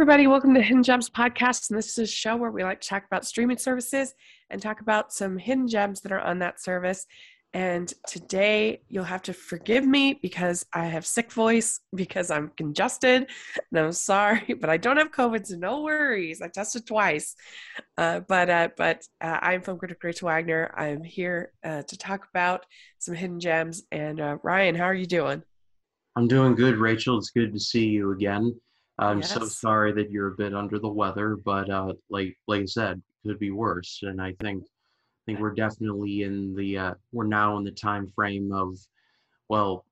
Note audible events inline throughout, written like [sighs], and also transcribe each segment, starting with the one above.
everybody. Welcome to Hidden Gems Podcast. And this is a show where we like to talk about streaming services and talk about some hidden gems that are on that service. And today you'll have to forgive me because I have sick voice because I'm congested and I'm sorry, [laughs] but I don't have COVID, so no worries. I tested twice. Uh, but uh, but uh, I'm film critic Rachel Wagner. I'm here uh, to talk about some hidden gems. And uh, Ryan, how are you doing? I'm doing good, Rachel. It's good to see you again. I'm Yes. so sorry that you're a bit under the weather, but uh, like like I said, could be worse. And I think I think we're definitely in the uh, we're now in the time frame of well,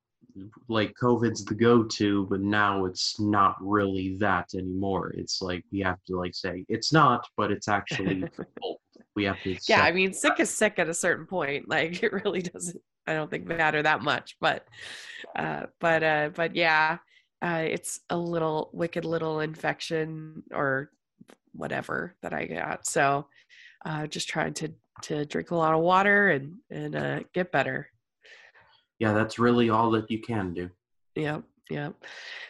like COVID's the go-to, but now it's not really that anymore. It's like we have to like say it's not, but it's actually. [laughs] We have to. yeah, I mean, sick is sick at a certain point. Like [laughs] it really doesn't. I don't think matter that much, but, uh, but, uh, but yeah, uh, it's a little wicked little infection or whatever that I got. So, uh, just trying to to drink a lot of water and and uh, get better. yeah, that's really all that you can do. Yep, yep.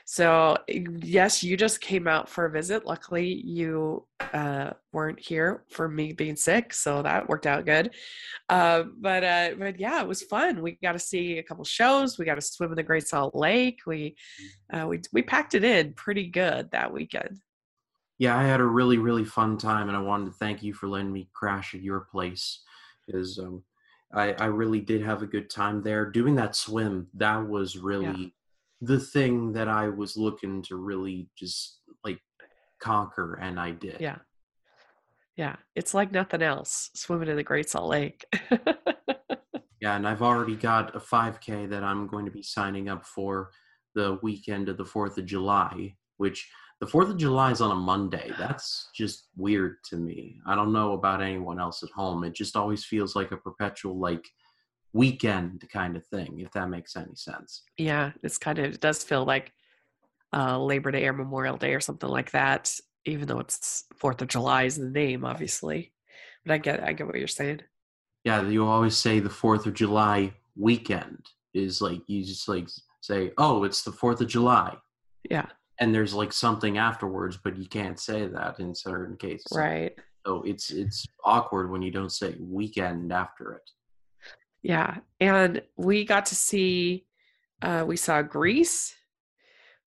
So yes, you just came out for a visit. Luckily, you uh, weren't here for me being sick, so that worked out good. Uh, but uh, but yeah, it was fun. We got to see a couple shows. We got to swim in the Great Salt Lake. We uh, we we packed it in pretty good that weekend. Yeah, I had a really, really fun time, and I wanted to thank you for letting me crash at your place. Because um, I, I really did have a good time there. Doing that swim, that was really the thing that I was looking to really just like conquer, and I did. Yeah, yeah. It's like nothing else swimming in the Great Salt Lake. [laughs] Yeah, and I've already got a 5K that I'm going to be signing up for the weekend of the 4th of July, which the 4th of July is on a Monday. That's just weird to me. I don't know about anyone else at home. It just always feels like a perpetual, like, weekend kind of thing, if that makes any sense. yeah, it's kind of it does feel like uh, Labor Day or Memorial Day or something like that, even though it's Fourth of July is the name, obviously. But I get I get what you're saying. Yeah, you always say the 4th of July weekend is like, you just like say, oh, it's the 4th of July. Yeah, And there's like something afterwards, but you can't say that in certain cases. right. So it's it's awkward when you don't say weekend after it. Yeah, and we got to see. Uh, we saw Grease,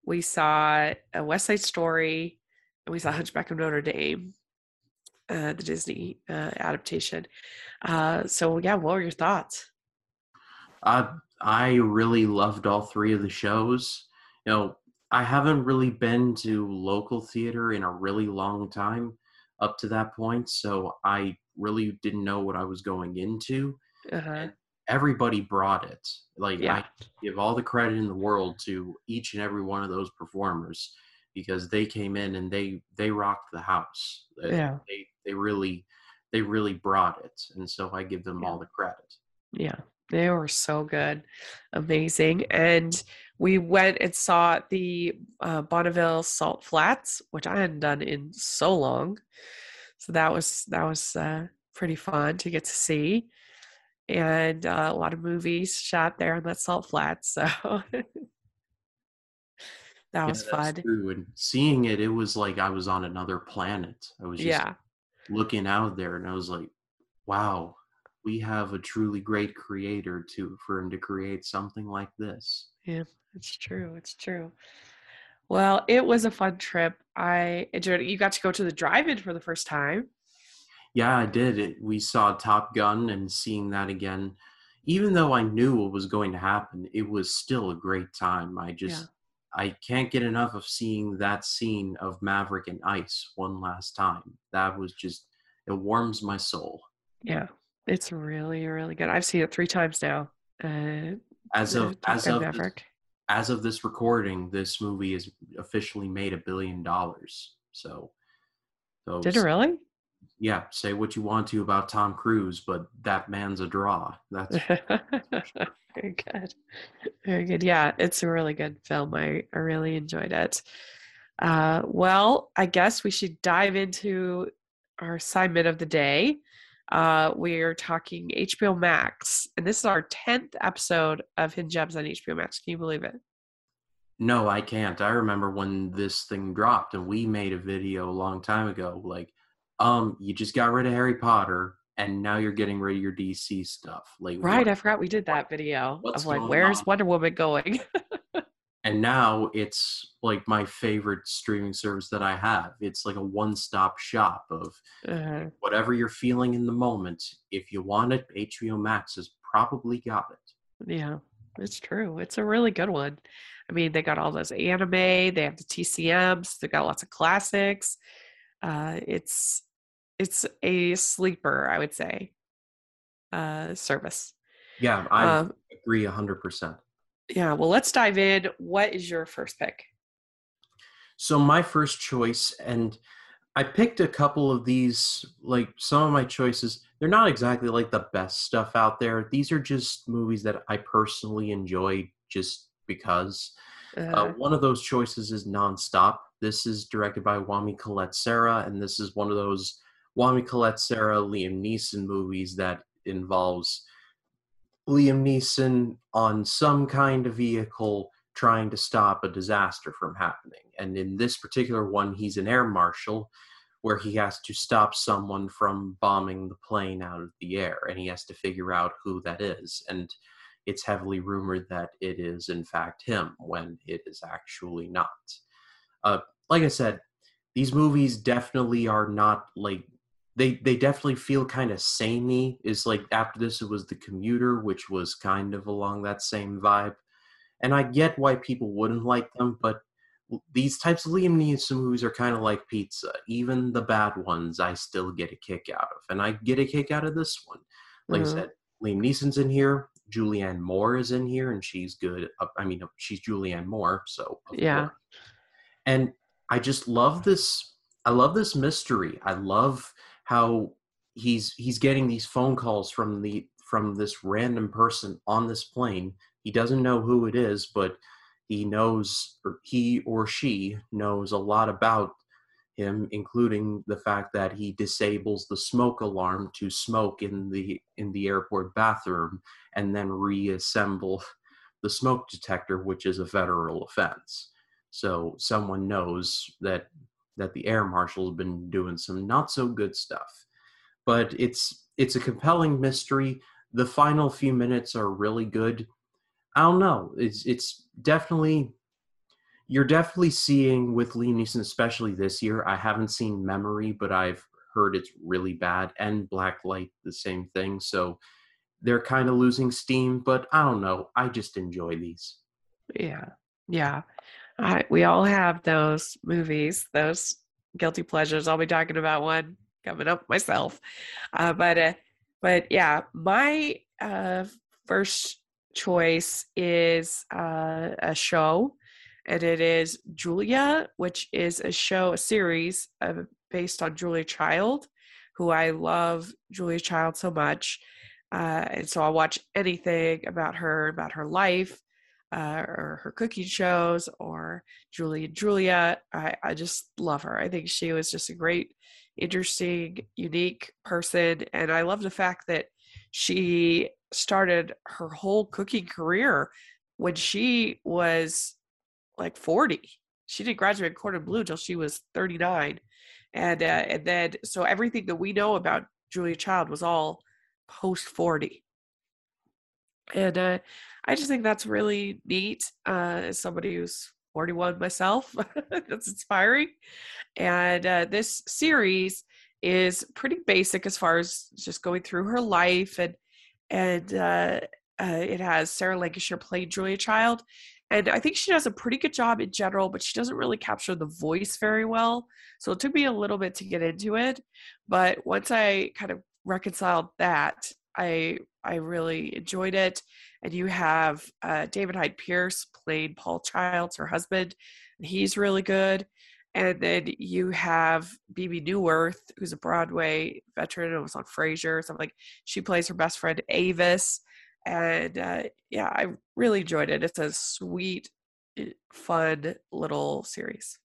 We saw a West Side Story, and we saw Hunchback of Notre Dame, uh, the Disney uh, adaptation. Uh, so yeah, what were your thoughts? I I really loved all three of the shows. You know, I haven't really been to local theater in a really long time up to that point, so I really didn't know what I was going into. Uh-huh. Everybody brought it. Like Yeah. I give all the credit in the world to each and every one of those performers because they came in and they they rocked the house. Yeah. They they really they really brought it, and so I give them Yeah. all the credit. Yeah, they were so good, amazing. And we went and saw the uh, Bonneville Salt Flats, which I hadn't done in so long. So that was that was uh, pretty fun to get to see, and uh, a lot of movies shot there on that Salt Flats. So [laughs] that was that's fun. True. And seeing it, it was like I was on another planet. I was just Yeah, looking out there, and I was like, "Wow, we have a truly great creator to for him to create something like this." Yeah, it's true. It's true. Well, it was a fun trip. I enjoyed it. You got to go to the drive-in for the first time. Yeah, I did. It, we saw Top Gun, and seeing that again, even though I knew what was going to happen, it was still a great time. I just, I can't get enough of seeing that scene of Maverick and Ice one last time. That was just, it warms my soul. Yeah, it's really, really good. I've seen it three times now. Uh, As of as of this, Maverick. as of this recording, this movie has officially made a billion dollars. So, so Did it really? Yeah, say what you want to about Tom Cruise, but that man's a draw. That's [laughs] Very good. Very good. Yeah, it's a really good film. I, I really enjoyed it. Uh, well, I guess we should dive into our assignment of the day. Uh, we're talking HBO Max, and this is our 10th episode of Hidden Gems on HBO Max. Can you believe it? No, I can't. I remember when this thing dropped and we made a video a long time ago. Like, um, you just got rid of Harry Potter and now you're getting rid of your DC stuff. Like, right, I forgot we did that video what's of like, where's on? Wonder Woman going? [laughs] and now it's like my favorite streaming service that I have. It's like a one-stop shop of uh, whatever you're feeling in the moment. If you want it, HBO Max has probably got it. yeah, it's true. It's a really good one. I mean, they got all those anime, they have the TCMs, they got lots of classics. Uh, it's it's a sleeper, I would say, uh, service. Yeah, I Um, agree 100%. yeah, well, let's dive in. What is your first pick? So my first choice, and I picked a couple of these, like some of my choices, they're not exactly like the best stuff out there. These are just movies that I personally enjoy just because. Uh, Uh, one of those choices is Nonstop. This is directed by Jaume Collet-Serra, and this is one of those Jaume Collet-Serra Liam Neeson movies that involves Liam Neeson on some kind of vehicle trying to stop a disaster from happening. And in this particular one, he's an air marshal where he has to stop someone from bombing the plane out of the air, and he has to figure out who that is. And it's heavily rumored that it is, in fact, him when it is actually not. Uh, like I said, these movies definitely are not like they they definitely feel kind of samey. Is like after this, it was the commuter, which was kind of along that same vibe. And I get why people wouldn't like them, but these types of Liam Neeson movies are kind of like pizza. Even the bad ones, I still get a kick out of, and I get a kick out of this one. Like Mhm. I said, Liam Neeson's in here. Julianne Moore is in here, and she's good. I mean, she's Julianne Moore, so Yeah. course. And I just love this. I love this mystery. I love how he's he's getting these phone calls from the from this random person on this plane. He doesn't know who it is, but he knows or he or she knows a lot about him including the fact that he disables the smoke alarm to smoke in the in the airport bathroom and then reassemble the smoke detector which is a federal offense so someone knows that that the air marshal's been doing some not so good stuff but it's it's a compelling mystery the final few minutes are really good i don't know it's it's definitely you're definitely seeing with Liam Neeson, especially this year. I haven't seen Memory, but I've heard it's really bad, and Blacklight, the same thing. So they're kind of losing steam, but I don't know. I just enjoy these. Yeah. Yeah. I, we all have those movies, those guilty pleasures. I'll be talking about one coming up myself. Uh, but, uh, but yeah, my uh, first choice is uh, a show, and it is Julia, which is a show, a series uh, based on Julia Child, who I love Julia Child so much. Uh, and so I'll watch anything about her, about her life uh, or her cooking shows or Julie and Julia. I, I just love her. I think she was just a great, interesting, unique person. And I love the fact that she started her whole cooking career when she was like 40. She didn't graduate Cordon Bleu until she was 39. And, uh, and then, so everything that we know about Julia Child was all post 40 and uh, I just think that's really neat. Uh, as somebody who's 41 myself, [laughs] that's inspiring. And uh, this series is pretty basic as far as just going through her life, and and uh, uh, it has Sarah Lancashire playing Julia Child, and I think she does a pretty good job in general, but she doesn't really capture the voice very well. So it took me a little bit to get into it, but once I kind of reconciled that, I I really enjoyed it. And you have uh, David Hyde Pierce played Paul Childs, her husband, and he's really good. And then you have Bebe Neuwirth, who's a Broadway veteran and was on Frasier. Something like she plays her best friend Avis, and uh, yeah, I really enjoyed it. It's a sweet, eh, fun little series.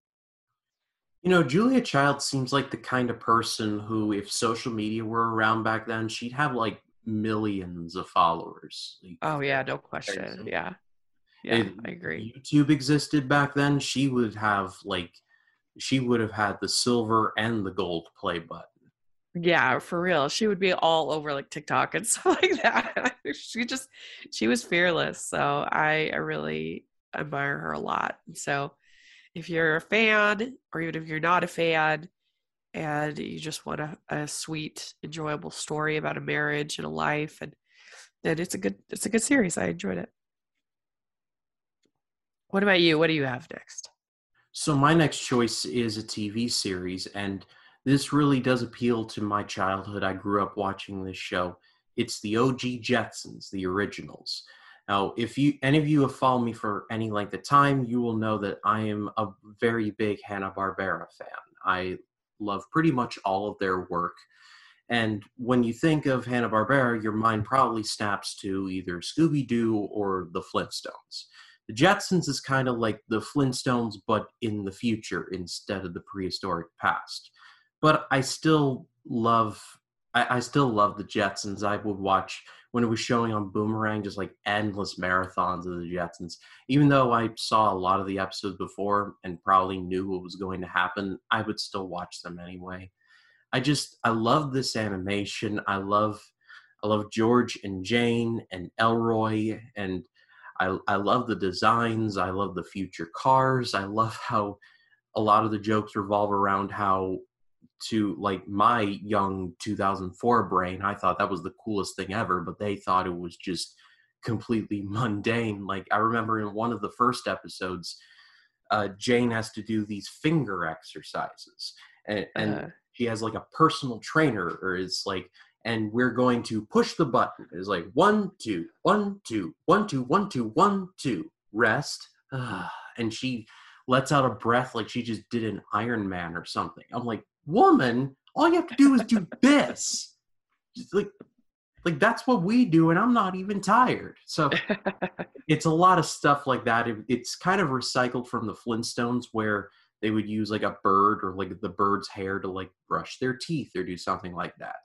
You know, Julia Child seems like the kind of person who, if social media were around back then, she'd have like millions of followers. Like, Oh yeah, no question. Yeah, yeah, If I agree. YouTube existed back then, she would have like she would have had the silver and the gold play button. Yeah, for real. She would be all over like TikTok and [laughs] stuff like that. [laughs] she just she was fearless. So I, I really admire her a lot. So if you're a fan, or even if you're not a fan, and you just want a, a sweet, enjoyable story about a marriage and a life, and then it's a good it's a good series. I enjoyed it. What about you? What do you have next? So my next choice is a TV series, and this really does appeal to my childhood. I grew up watching this show. It's the OG Jetsons, the originals. Now, if you any of you have followed me for any length of time, you will know that I am a very big Hanna Barbera fan. I love pretty much all of their work. And when you think of Hanna Barbera, your mind probably snaps to either Scooby Doo or the Flintstones. The Jetsons is kind of like the Flintstones, but in the future instead of the prehistoric past. But I still love, I, I still love the Jetsons. I would watch when it was showing on Boomerang, just like endless marathons of the Jetsons. Even though I saw a lot of the episodes before and probably knew what was going to happen, I would still watch them anyway. I just I love this animation. I love I love George and Jane and Elroy and I I love the designs. I love the future cars. I love how a lot of the jokes revolve around how to like my young 2004 brain i thought that was the coolest thing ever but they thought it was just completely [laughs] mundane like i remember in one of the first episodes uh, jane has to do these finger exercises and, and Uh, she has like a personal trainer or it's like and we're going to push the button. It's like one two one two one two one two one two rest. [sighs] And she lets out a breath like she just did an iron man or something. I'm like woman all you have to do is do [laughs] this Just like like that's what we do and i'm not even tired so [laughs] it's a lot of stuff like that. It, it's kind of recycled from the Flintstones where they would use like a bird or like the bird's hair to like brush their teeth or do something like that.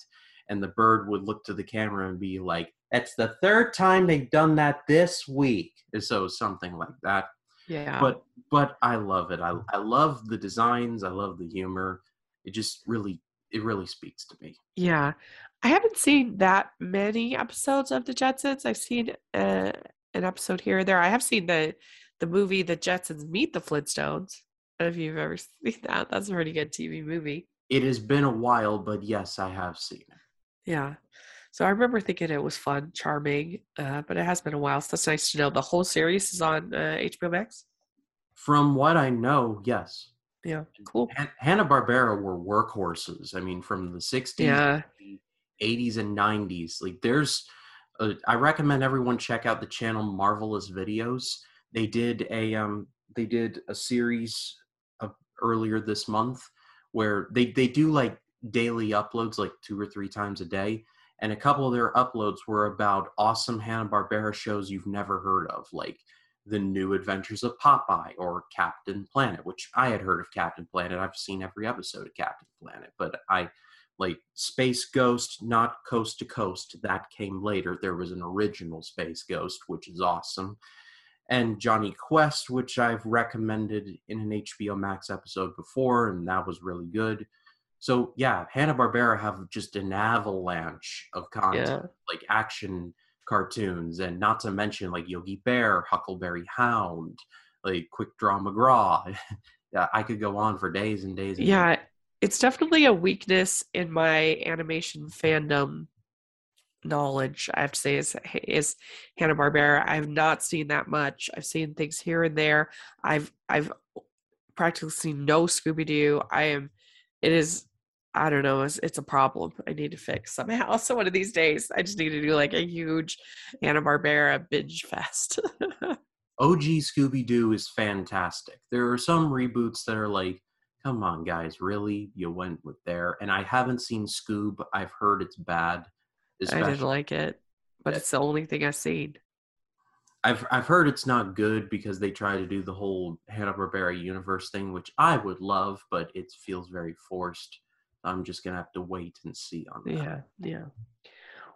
And the bird would look to the camera and be like, "That's the third time they've done that this week." So something like that. yeah. But but I love it. I I love the designs. I love the humor. It just really it really speaks to me. Yeah, I haven't seen that many episodes of the Jetsons. I've seen uh, an episode here or there. I have seen the the movie The Jetsons Meet the Flintstones. If you've ever [laughs] seen that. That's a pretty good TV movie. It has been a while, but yes, I have seen it. Yeah. So I remember thinking it was fun, charming, uh, but it has been a while. So that's nice to know. The whole series is on uh, HBO Max. From what I know, yes. Yeah, cool. Hanna Barbera were workhorses. I mean, from the '60s, Yeah, 80s, and '90s. Like, there's, uh, I recommend everyone check out the channel Marvelous Videos. They did a, um, they did a series of, earlier this month where they they do like daily uploads, like two or three times a day. And a couple of their uploads were about awesome Hanna Barbera shows you've never heard of, like the New Adventures of Popeye or Captain Planet, which I had heard of Captain Planet. I've seen every episode of Captain Planet, but I like Space Ghost, not Coast to Coast. That came later. There was an original Space Ghost, which is awesome. And Jonny Quest, which I've recommended in an HBO Max episode before, and that was really good. So yeah, Hanna Barbera have just an avalanche of content, yeah, like action cartoons, and not to mention like Yogi Bear, Huckleberry Hound, like Quick Draw McGraw. [laughs] I could go on for days and days. And yeah. It's definitely a weakness in my animation fandom knowledge. I have to say is is Hanna Barbera. I've not seen that much. I've seen things here and there. I've I've practically seen no Scooby Doo. I am. It is. I don't know. It's, it's a problem. I need to fix somehow. [laughs] So one of these days, I just need to do like a huge Hanna Barbera binge fest. [laughs] OG Scooby Doo is fantastic. There are some reboots that are like, come on, guys, really? You went with there? And I haven't seen Scoob. I've heard it's bad. I didn't like it, but it's the only thing I've seen. I've I've heard it's not good because they try to do the whole Hanna Barbera universe thing, which I would love, but it feels very forced. I'm just gonna have to wait and see on that. Yeah, yeah.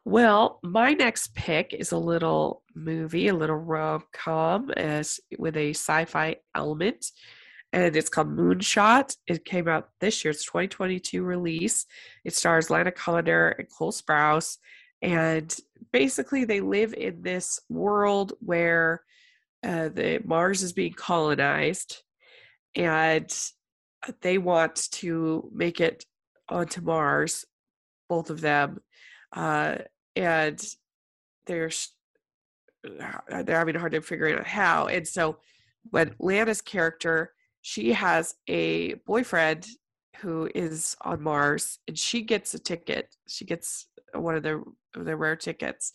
Well, my next pick is a little movie, a little rom com, as with a sci-fi element, and it's called Moonshot. It came out this year. It's 2022 release. It stars Lana Condor and Cole Sprouse, and basically they live in this world where uh, the Mars is being colonized, and they want to make it onto Mars, both of them. Uh, and they're uh, they're having a hard time figuring out how. And so, when Lana's character, she has a boyfriend who is on Mars, and she gets a ticket. She gets one of the the rare tickets,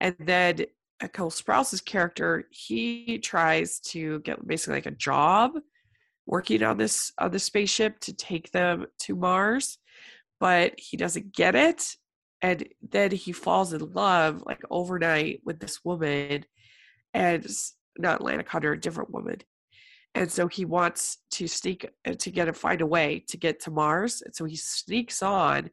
and then uh, Cole Sprouse's character, he tries to get basically like a job working on this on the spaceship to take them to Mars, but he doesn't get it and then he falls in love like overnight with this woman and not Lana Condor, a different woman. And so he wants to sneak uh, to get and find a way to get to Mars. And so he sneaks on.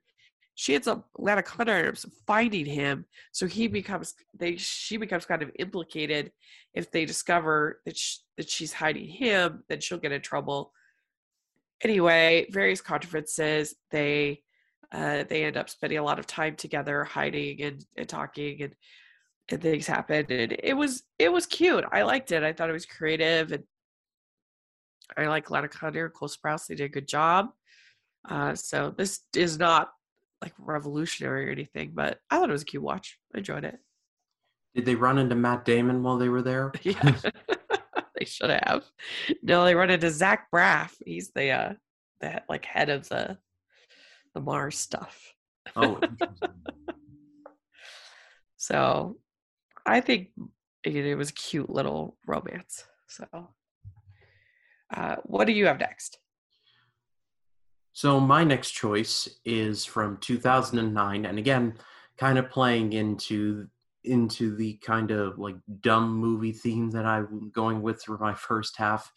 She ends up Lana Condor ends up finding him. So he becomes they she becomes kind of implicated if they discover that she, that she's hiding him, then she'll get in trouble. Anyway, various conferences they uh, they end up spending a lot of time together hiding and, and talking and and things happen and it was it was cute. I liked it. I thought it was creative and i like lana Condor and cole sprouse. They did a good job. Uh, so this is not like revolutionary or anything but i thought it was a cute watch. I enjoyed it. Did they run into matt damon while they were there? [laughs] Yeah. [laughs] They should have. No they run into zach braff. He's the uh the like head of the the Mars stuff. Oh, [laughs] so I think it, was a cute little romance. So, uh, what do you have next? So my next choice is from 2009, and again, kind of playing into into the kind of like dumb movie theme that I'm going with for my first half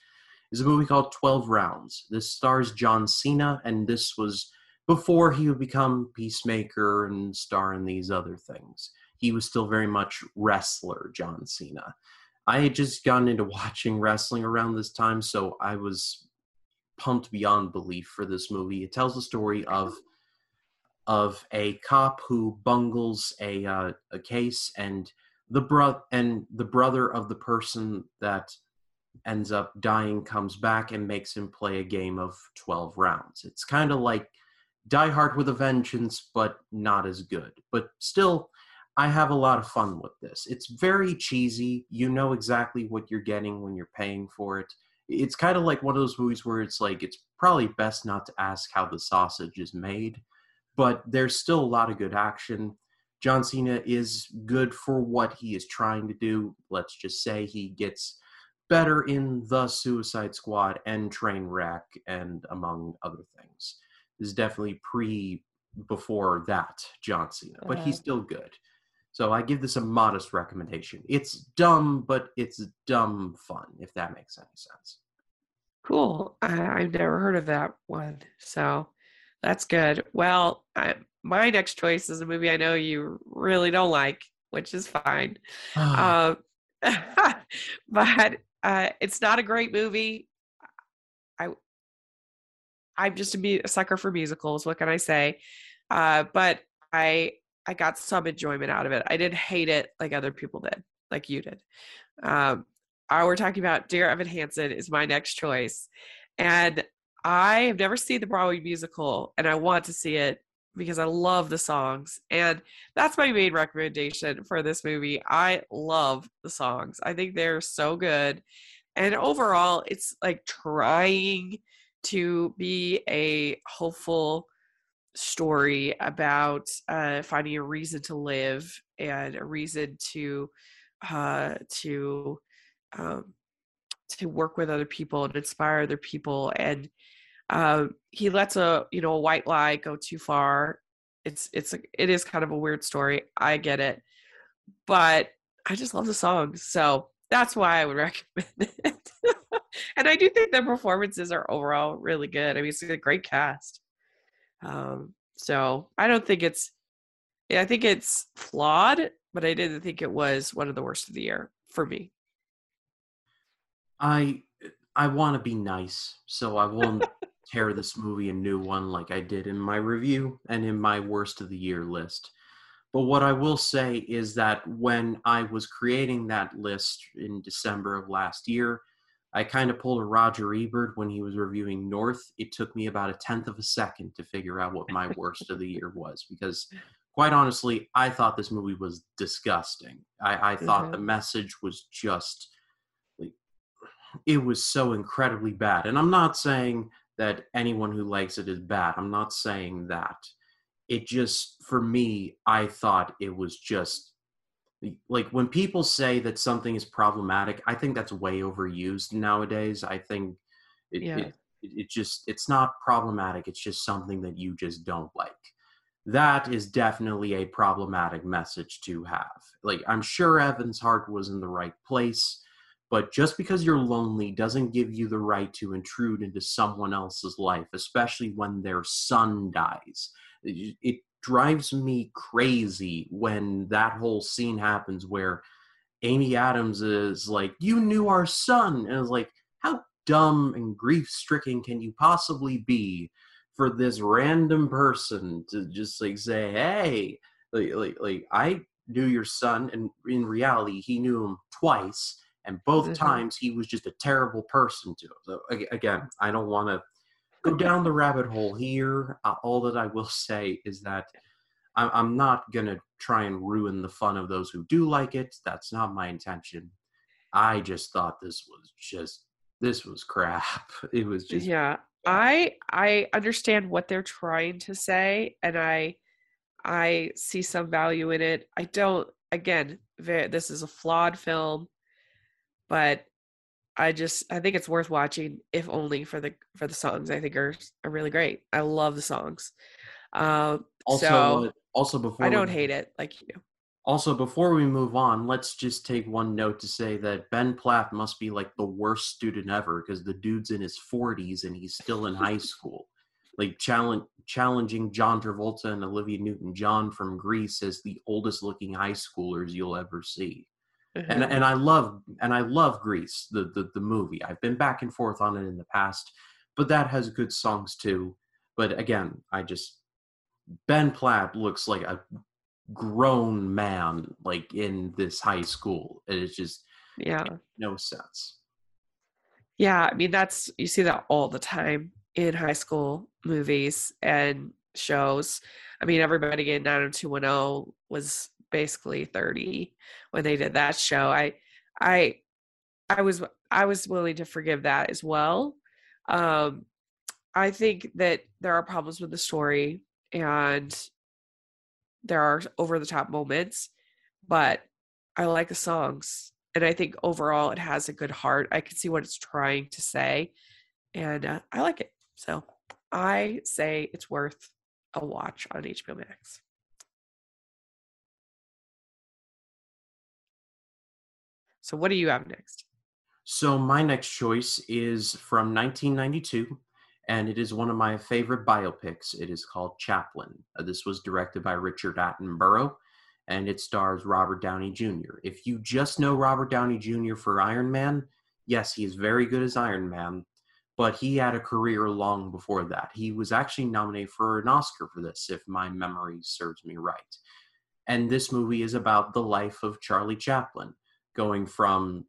is a movie called 12 Rounds. This stars John Cena, and this was before he would become Peacemaker and star in these other things. He was still very much wrestler John Cena. I had just gotten into [laughs] watching wrestling around this time, so I was pumped beyond belief for this movie. It tells the story of of a cop who bungles a uh, a case, and the bro- and the brother of the person that ends up dying comes back and makes him play a game of 12 rounds. It's kind of like Die Hard with a Vengeance, but not as good. But still, I have a lot of fun with this. It's very cheesy. You know exactly what you're getting when you're paying for it. It's kind of like one of those movies where it's like, it's probably best not to ask how the sausage is made, but there's still a lot of good action. John Cena is good for what he is trying to do. Let's just say he gets better in The Suicide Squad and Trainwreck, and among other things is definitely pre before that John Cena, but uh-huh. he's still good. So I give this a modest recommendation. It's dumb, but it's dumb fun, if that makes any sense. Cool. I, have never heard of that one, so that's good. Well, I, my next choice is a movie I know you really don't like, which is fine. [sighs] um, [laughs] but uh, it's not a great movie. I'm just a, a sucker for musicals. What can I say? Uh, but I I got some enjoyment out of it. I didn't hate it like other people did, like you did. Um, I, we're talking about Dear Evan Hansen is my next choice, and I have never seen the Broadway musical, and I want to see it because I love the songs, and that's my main recommendation for this movie. I love the songs. I think they're so good, and overall, it's like trying to be a hopeful story about uh, finding a reason to live and a reason to uh, to um, to work with other people and inspire other people. And um, he lets a you know a white lie go too far. It's it's a, it is kind of a weird story. I get it. But i just love the song. So that's why i would [laughs] recommend it and I do think the performances are overall really good. I mean, it's a great cast. Um, so I don't think it's I think it's flawed, but I didn't think it was one of the worst of the year for me. I I want to be nice, so I won't tear this movie a new one like I did in my review and in my worst of the year list. But what I will say is that when I was creating that list in December of last year, I kind of pulled a Roger Ebert when he was reviewing North. It took me about a tenth of a second to figure out what my worst of the year was because, quite honestly, I thought this movie was disgusting. I, I thought mm-hmm. the message was just, it was so incredibly bad. And I'm not saying that anyone who likes it is bad. I'm not saying that. It just, for me, I thought it was just like when people say that something is problematic i think that's way overused nowadays. I think it, yeah. it, it just it's not problematic. It's just something that you just don't like. That is definitely a problematic message to have. Like i'm sure evan's heart was in the right place but just because you're lonely doesn't give you the right to intrude into someone else's life especially when their son dies it drives me crazy when that whole scene happens where Amy Adams is like, You knew our son. And it's like, How dumb and grief stricken can you possibly be for this random person to just like say, Hey, like, like, like I knew your son. And in reality, he knew him twice. And both mm-hmm. times he was just a terrible person to him. So again, I don't want to go down the rabbit hole here. Uh, all that I will say is that I'm, I'm not going to try and ruin the fun of those who do like it. That's not my intention. I just thought this was just this was crap. [laughs] It was just Yeah. I I understand what they're trying to say and I I see some value in it. I don't again, this is a flawed film, but I just I think it's worth watching if only for the for the songs. I think are are really great. I love the songs. Um, also, so also before I don't we, hate it like you. Also, before we move on, let's just take one note to say that Ben Platt must be like the worst student ever because the dude's in his 40s and he's still in high school. Like challenge, challenging John Travolta and Olivia Newton John from Grease as the oldest looking high schoolers you'll ever see. Mm-hmm. And and I love and I love Grease, the, the the movie. I've been back and forth on it in the past, but that has good songs too. But again, I just Ben Platt looks like a grown man, like in this high school. It is just yeah, no sense. Yeah, I mean that's you see that all the time in high school movies and shows. I mean, everybody in 90210 was basically 30 when they did that show. I I I was I was willing to forgive that as well. Um I think that there are problems with the story and there are over the top moments, but I like the songs. And I think overall it has a good heart. I can see what it's trying to say, and uh, I like it. So I say it's worth a watch on HBO Max. So, what do you have next? So, my next choice is from 1992 and it is one of my favorite biopics. It is called Chaplin. Uh, this was directed by Richard Attenborough, and it stars Robert Downey Jr. If you just know Robert Downey Jr. for Iron Man, yes, he is very good as Iron Man, but he had a career long before that. He was actually nominated for an Oscar for this, if my memory serves me right. And this movie is about the life of Charlie Chaplin, going from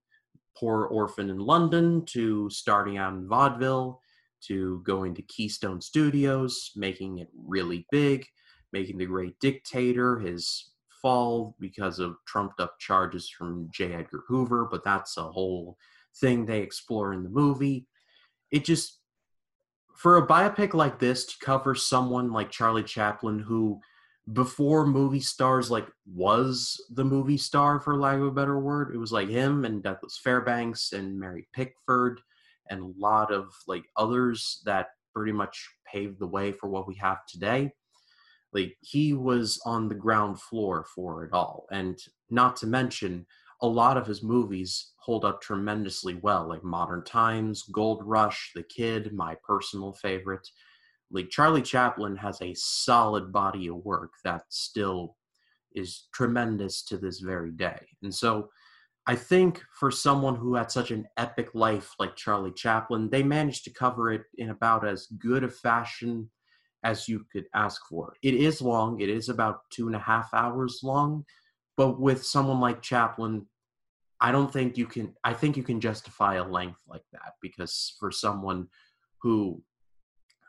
poor orphan in London to starting out in vaudeville to going to Keystone Studios, making it really big, making The Great Dictator, his fall because of trumped up charges from J. Edgar Hoover, but that's a whole thing they explore in the movie. It just, for a biopic like this to cover someone like Charlie Chaplin, who before movie stars like was the movie star for lack of a better word it was like him and douglas fairbanks and mary pickford and a lot of like others that pretty much paved the way for what we have today. Like he was on the ground floor for it all. And not to mention, a lot of his movies hold up tremendously well, like Modern Times, Gold Rush, The Kid, my personal favorite. Like Charlie Chaplin has a solid body of work that still is tremendous to this very day. And so I think for someone who had such an epic life like Charlie Chaplin, they managed to cover it in about as good a fashion as you could ask for. It is long, it is about two and a half hours long, but with someone like Chaplin, I don't think you can, I think you can justify a length like that because for someone who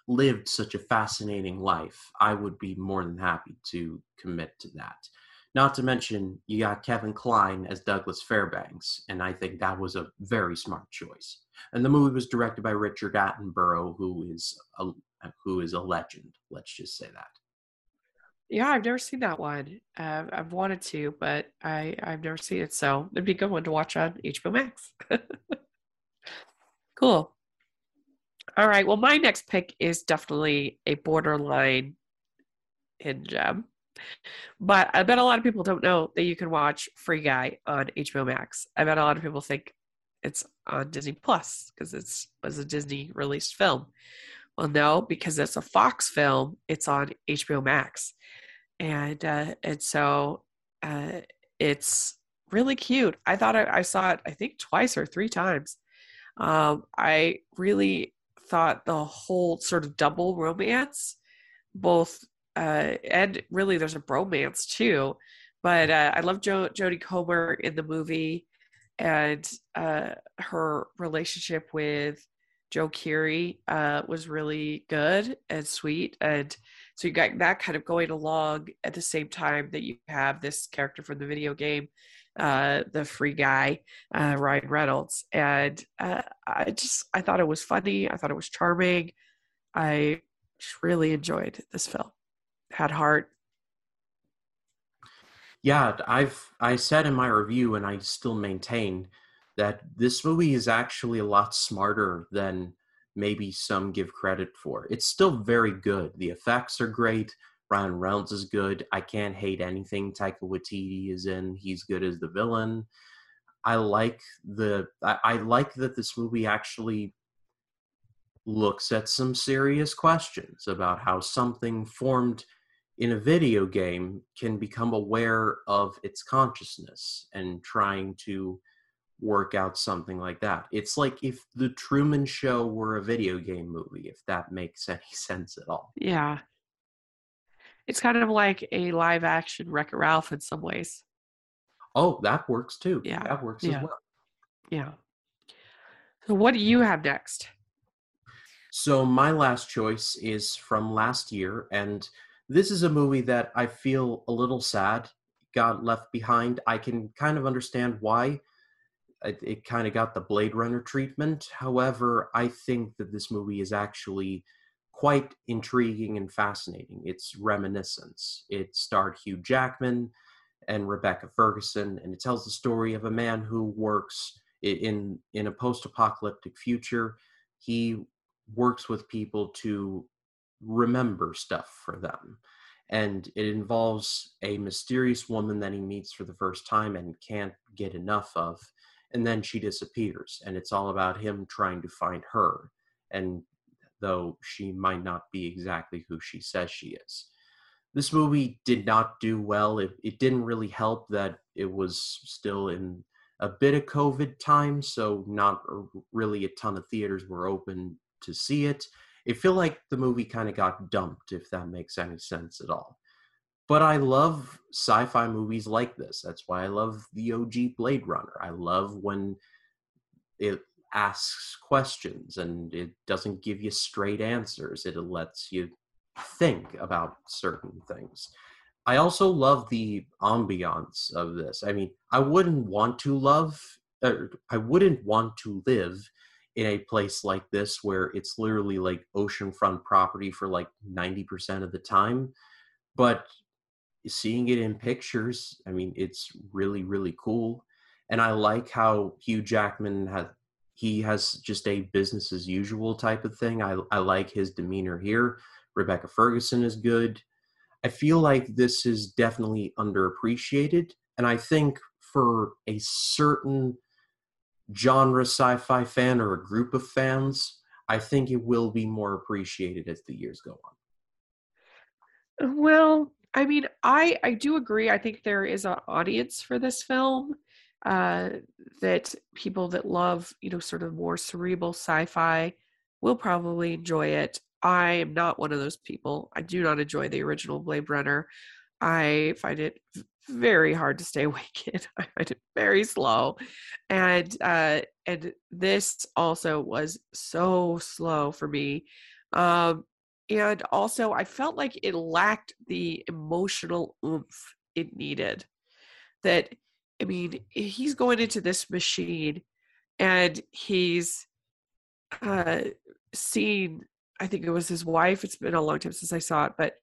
lived such a fascinating life, I would be more than happy to commit to that. Not to mention, you got Kevin Kline as Douglas Fairbanks, and I think that was a very smart choice. And the movie was directed by Richard Attenborough, who is a who is a legend. Let's just say that. Yeah, I've never seen that one. Uh, I've wanted to, but I I've never seen it, so it'd be a good one to watch on HBO Max. [laughs] cool. All right. Well, my next pick is definitely a borderline hidden gem. But I bet a lot of people don't know that you can watch Free Guy on HBO Max. I bet a lot of people think it's on Disney Plus because it's was a Disney released film. Well, no, because it's a Fox film. It's on HBO Max, and uh, and so uh, it's really cute. I thought I, I, saw it. I think twice or three times. Um, I really thought the whole sort of double romance, both uh, and really there's a bromance too. But uh, I love jo- Jodie Comer in the movie, and uh, her relationship with Joe Keery uh, was really good and sweet, and so you got that kind of going along at the same time that you have this character from the video game, uh, the free guy, uh, Ryan Reynolds, and uh, I just I thought it was funny. I thought it was charming. I really enjoyed this film had heart. Yeah, I've I said in my review, and I still maintain that this movie is actually a lot smarter than maybe some give credit for. It's still very good. The effects are great. Ryan Reynolds is good. I can't hate anything Taika Waititi is in. He's good as the villain. I like the I, I like that this movie actually looks at some serious questions about how something formed in a video game can become aware of its consciousness and trying to work out something like that. It's like if the Truman Show were a video game movie, if that makes [laughs] any sense at all. Yeah. It's kind of like a live action Wreck It Ralph in some ways. Oh, that works too. Yeah. That works yeah. as well. Yeah. So, what do you have next? So, my last choice is from last year, and this is a movie that I feel a little sad got left behind. I can kind of understand why it, it kind of got the Blade Runner treatment. However, I think that this movie is actually quite intriguing and fascinating. It's Reminiscence. It starred Hugh Jackman and Rebecca Ferguson, and it tells the story of a man who works in in a post-apocalyptic future. He works with people to remember stuff for them. And it involves a mysterious woman that he meets for the first time and can't get enough of. And then she disappears. And it's all about him trying to find her. And though she might not be exactly who she says she is. This movie did not do well. It, it didn't really help that it was still in a bit of COVID time, so not really a ton of theaters were open to see it it feel like the movie kind of got dumped if that makes any sense at all but i love sci-fi movies like this that's why i love the og blade runner i love when it asks questions and it doesn't give you straight answers it lets you think about certain things. I also love the ambiance of this. I mean i wouldn't want to love uh, i wouldn't want to live in a place like this where it's literally like oceanfront property for like 90% of the time but seeing it in pictures i mean it's really really cool. And i like how hugh jackman has he has just a business as usual type of thing i, I like his demeanor here rebecca ferguson is good i feel like this is definitely underappreciated and i think for a certain genre sci-fi fan or a group of fans, I think it will be more appreciated as the years go on. Well, I mean, I I do agree. I think there is an audience for this film. Uh, that people that love, you know, sort of more cerebral sci-fi will probably enjoy it. I am not one of those people. I do not enjoy the original Blade Runner. I find it very hard to stay [laughs] awake in. I find it very slow, and uh, and this also was so slow for me. Um, and also, I felt like it lacked the emotional oomph it needed. That I mean, he's going into this machine, and he's uh, seen. I think it was his wife. It's been a long time since I saw it, but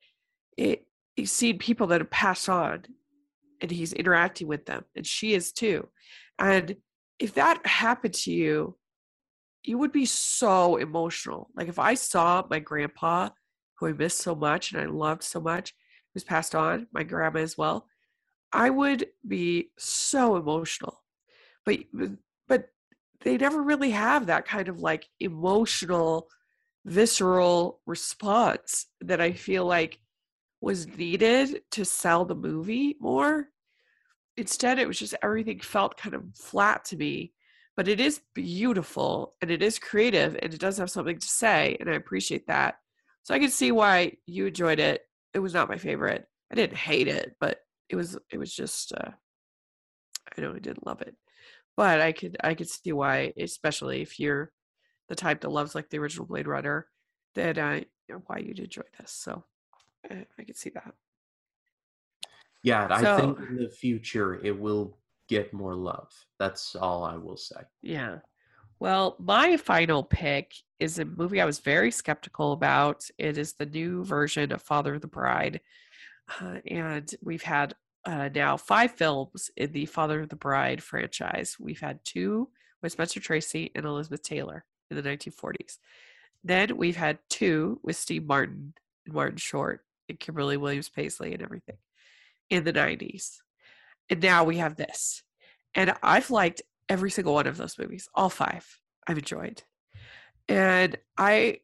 it he's seen people that have passed on and he's interacting with them and she is too and if that happened to you you would be so emotional like if i saw my grandpa who i missed so much and i loved so much who's passed on my grandma as well i would be so emotional but but they never really have that kind of like emotional visceral response that i feel like was needed to sell the movie more. Instead, it was just everything felt kind of flat to me. But it is beautiful and it is creative and it does have something to say, and I appreciate that. So I can see why you enjoyed it. It was not my favorite. I didn't hate it, but it was it was just uh, I know I didn't love it. But I could I could see why, especially if you're the type that loves like the original Blade Runner, that uh, you know, why you'd enjoy this. So I, I could see that. Yeah, I think in the future it will get more love. That's all I will say. Yeah. Well, my final pick is a movie I was very skeptical about. It is the new version of Father of the Bride. Uh, and we've had uh, now five films in the Father of the Bride franchise. We've had two with Spencer Tracy and Elizabeth Taylor in the 1940s. Then we've had two with Steve Martin and Martin Short and Kimberly Williams Paisley and everything in the 90s. And now we have this. And I've liked every single one of those movies, all five. I've enjoyed. And I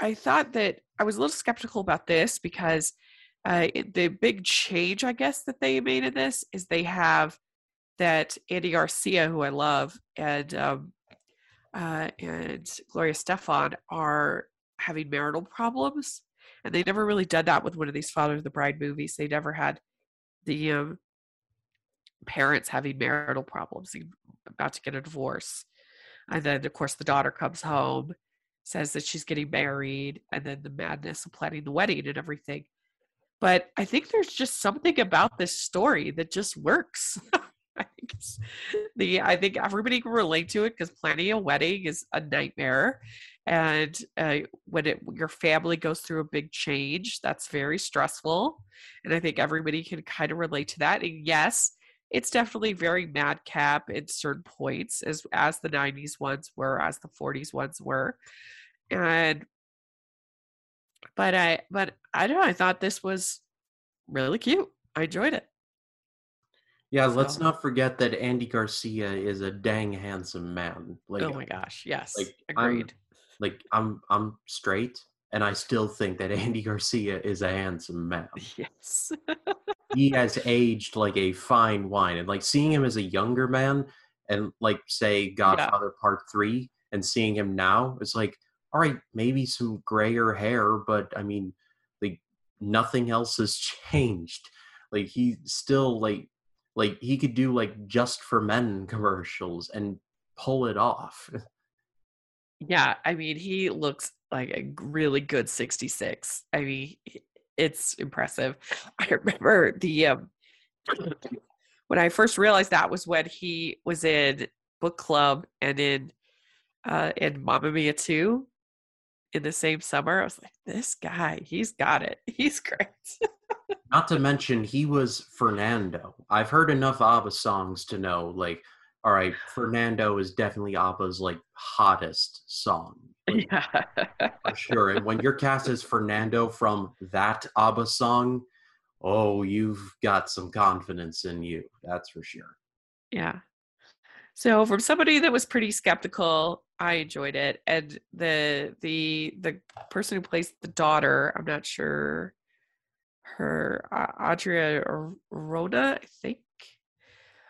I thought that I was a little skeptical about this because uh, the big change, I guess, that they made in this is they have that Andy Garcia, who I love, and um, uh, and Gloria Estefan are having marital problems, and they never really done that with one of these Father of the Bride movies. They never had the um, parents having marital problems, about to get a divorce, and then of course the daughter comes home, says that she's getting married, and then the madness of planning the wedding and everything. But I think there's just something about this story that just works. [laughs] I think the I think everybody can relate to it because planning a wedding is a nightmare, and uh, when it your family goes through a big change that's very stressful and i think everybody can kind of relate to that and yes it's definitely very madcap at certain points as as the 90s ones were as the 40s ones were and but i but i don't know i thought this was really cute i enjoyed it yeah, so. let's not forget that Andy Garcia is a dang handsome man. Oh like, oh my gosh, yes, like, agreed. I'm, like I'm I'm straight and I still think that [laughs] Andy Garcia is a handsome man. [laughs] Yes. he [laughs] has aged like a fine wine and like seeing him as a younger man and like say Godfather yeah. Part 3 and seeing him now it's like all right maybe some grayer hair but I mean like nothing else has [laughs] changed. Like he still like like he could do like just for men commercials and pull it off. [laughs] Yeah, I mean, he looks like a really good 66. I mean, it's impressive. [laughs] I remember the um [coughs] when I first realized that was when he was in book club and in uh in Mamma Mia 2 in the same summer. I was like, this guy, he's got it. [laughs] He's great. [laughs] Not to mention he was Fernando. I've heard enough ABBA songs to know like all right, Fernando is definitely ABBA's like hottest song. [laughs] Like, yeah. for sure. And when you're cast as Fernando from that ABBA song, oh, you've got some confidence in you. That's for sure. Yeah. So from somebody that was pretty skeptical, I enjoyed it. And the the the person who plays the daughter, I'm not sure her uh, Adria Arjona, I think.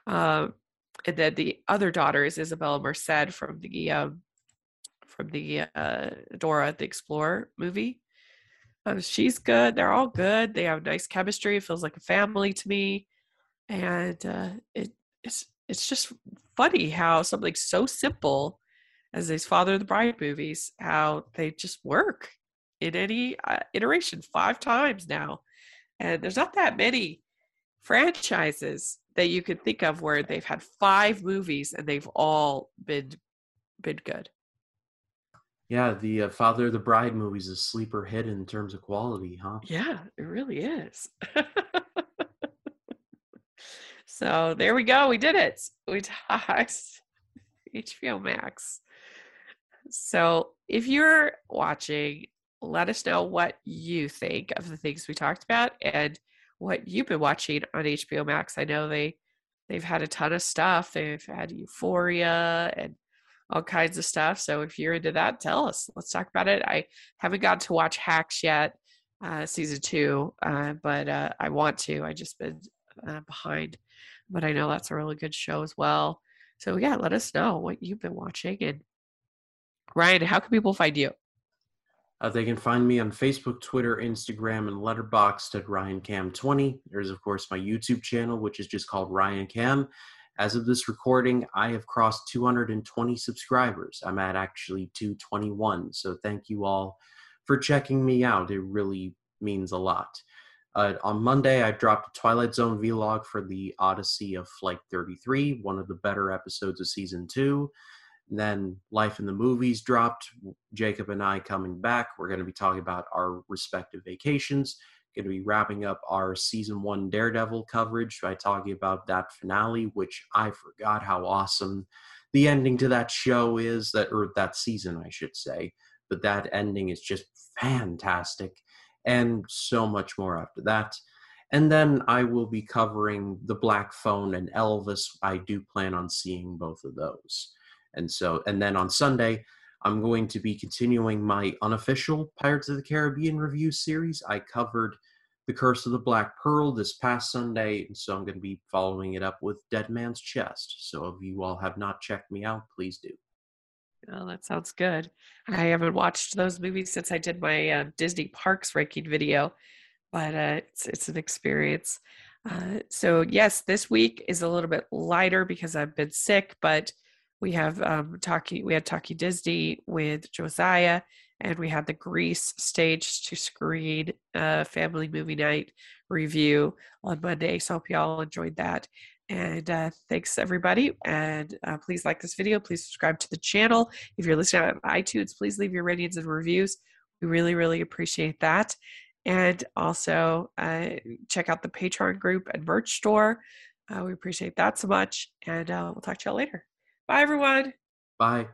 Um, and then the other daughter is Isabella Merced from the um, from the uh, Dora the Explorer movie. Um, she's good. They're all good. They have nice chemistry. It feels like a family to me, and uh, it, it's it's just funny how something so simple as these Father of the Bride movies, how they just work in any uh, iteration five times now, and there's not that many franchises that you could think of where they've had five movies and they've all been been good. Yeah, the uh, Father of the Bride movies is a sleeper hit in terms of quality, huh? Yeah, it really is. [laughs] so there we go. We did it. We talked [laughs] HBO Max. So if you're watching, let us know what you think of the things we talked about and what you've been watching on HBO Max. I know they they've had a ton of stuff. They've had Euphoria and all kinds of stuff. So if you're into that, tell us. Let's talk about it. I haven't got to watch Hacks yet, uh, season two, uh, but uh, I want to. I just been uh, behind, but I know that's a really good show as well. So yeah, let us know what you've been watching. And Ryan, how can people find you? Uh, they can find me on Facebook, Twitter, Instagram, and Letterboxd at RyanCam20. There's, of course, my YouTube channel, which is just called Ryan Cam. As of this recording, I have crossed 220 subscribers. I'm at actually 221. So thank you all for checking me out. It really means a lot. Uh, on Monday, I dropped a Twilight Zone vlog for the Odyssey of Flight 33, one of the better episodes of season two. And then Life in the Movies dropped. Jacob and I coming back. We're going to be talking about our respective vacations. Going to be wrapping up our season one Daredevil coverage by talking about that finale, which I forgot how awesome the ending to that show is, that or that season, I should say. But that ending is just fantastic, and so much more after that. And then I will be covering the Black Phone and Elvis. I do plan on seeing both of those. And so, and then on Sunday, I'm going to be continuing my unofficial Pirates of the Caribbean review series. I covered The Curse of the Black Pearl this past Sunday, and so I'm going to be following it up with Dead Man's Chest. So if you all have not checked me out, please do. Oh, that sounds good. I haven't watched those movies since I did my uh, Disney Parks ranking video, but uh, it's it's an experience. Uh, so yes, this week is a little bit lighter because I've been sick, but we have um, talking we had talking disney with josiah and we had the grease stage to screen uh, family movie night review on monday so hope you all enjoyed that and uh, thanks everybody. And uh, please like this video please subscribe to the channel. If you're listening on itunes please leave your ratings and reviews. We really really appreciate that. And also uh, check out the patreon group and merch store. Uh, we appreciate that so much. And uh, we'll talk to y'all later. Bye, everyone. Bye.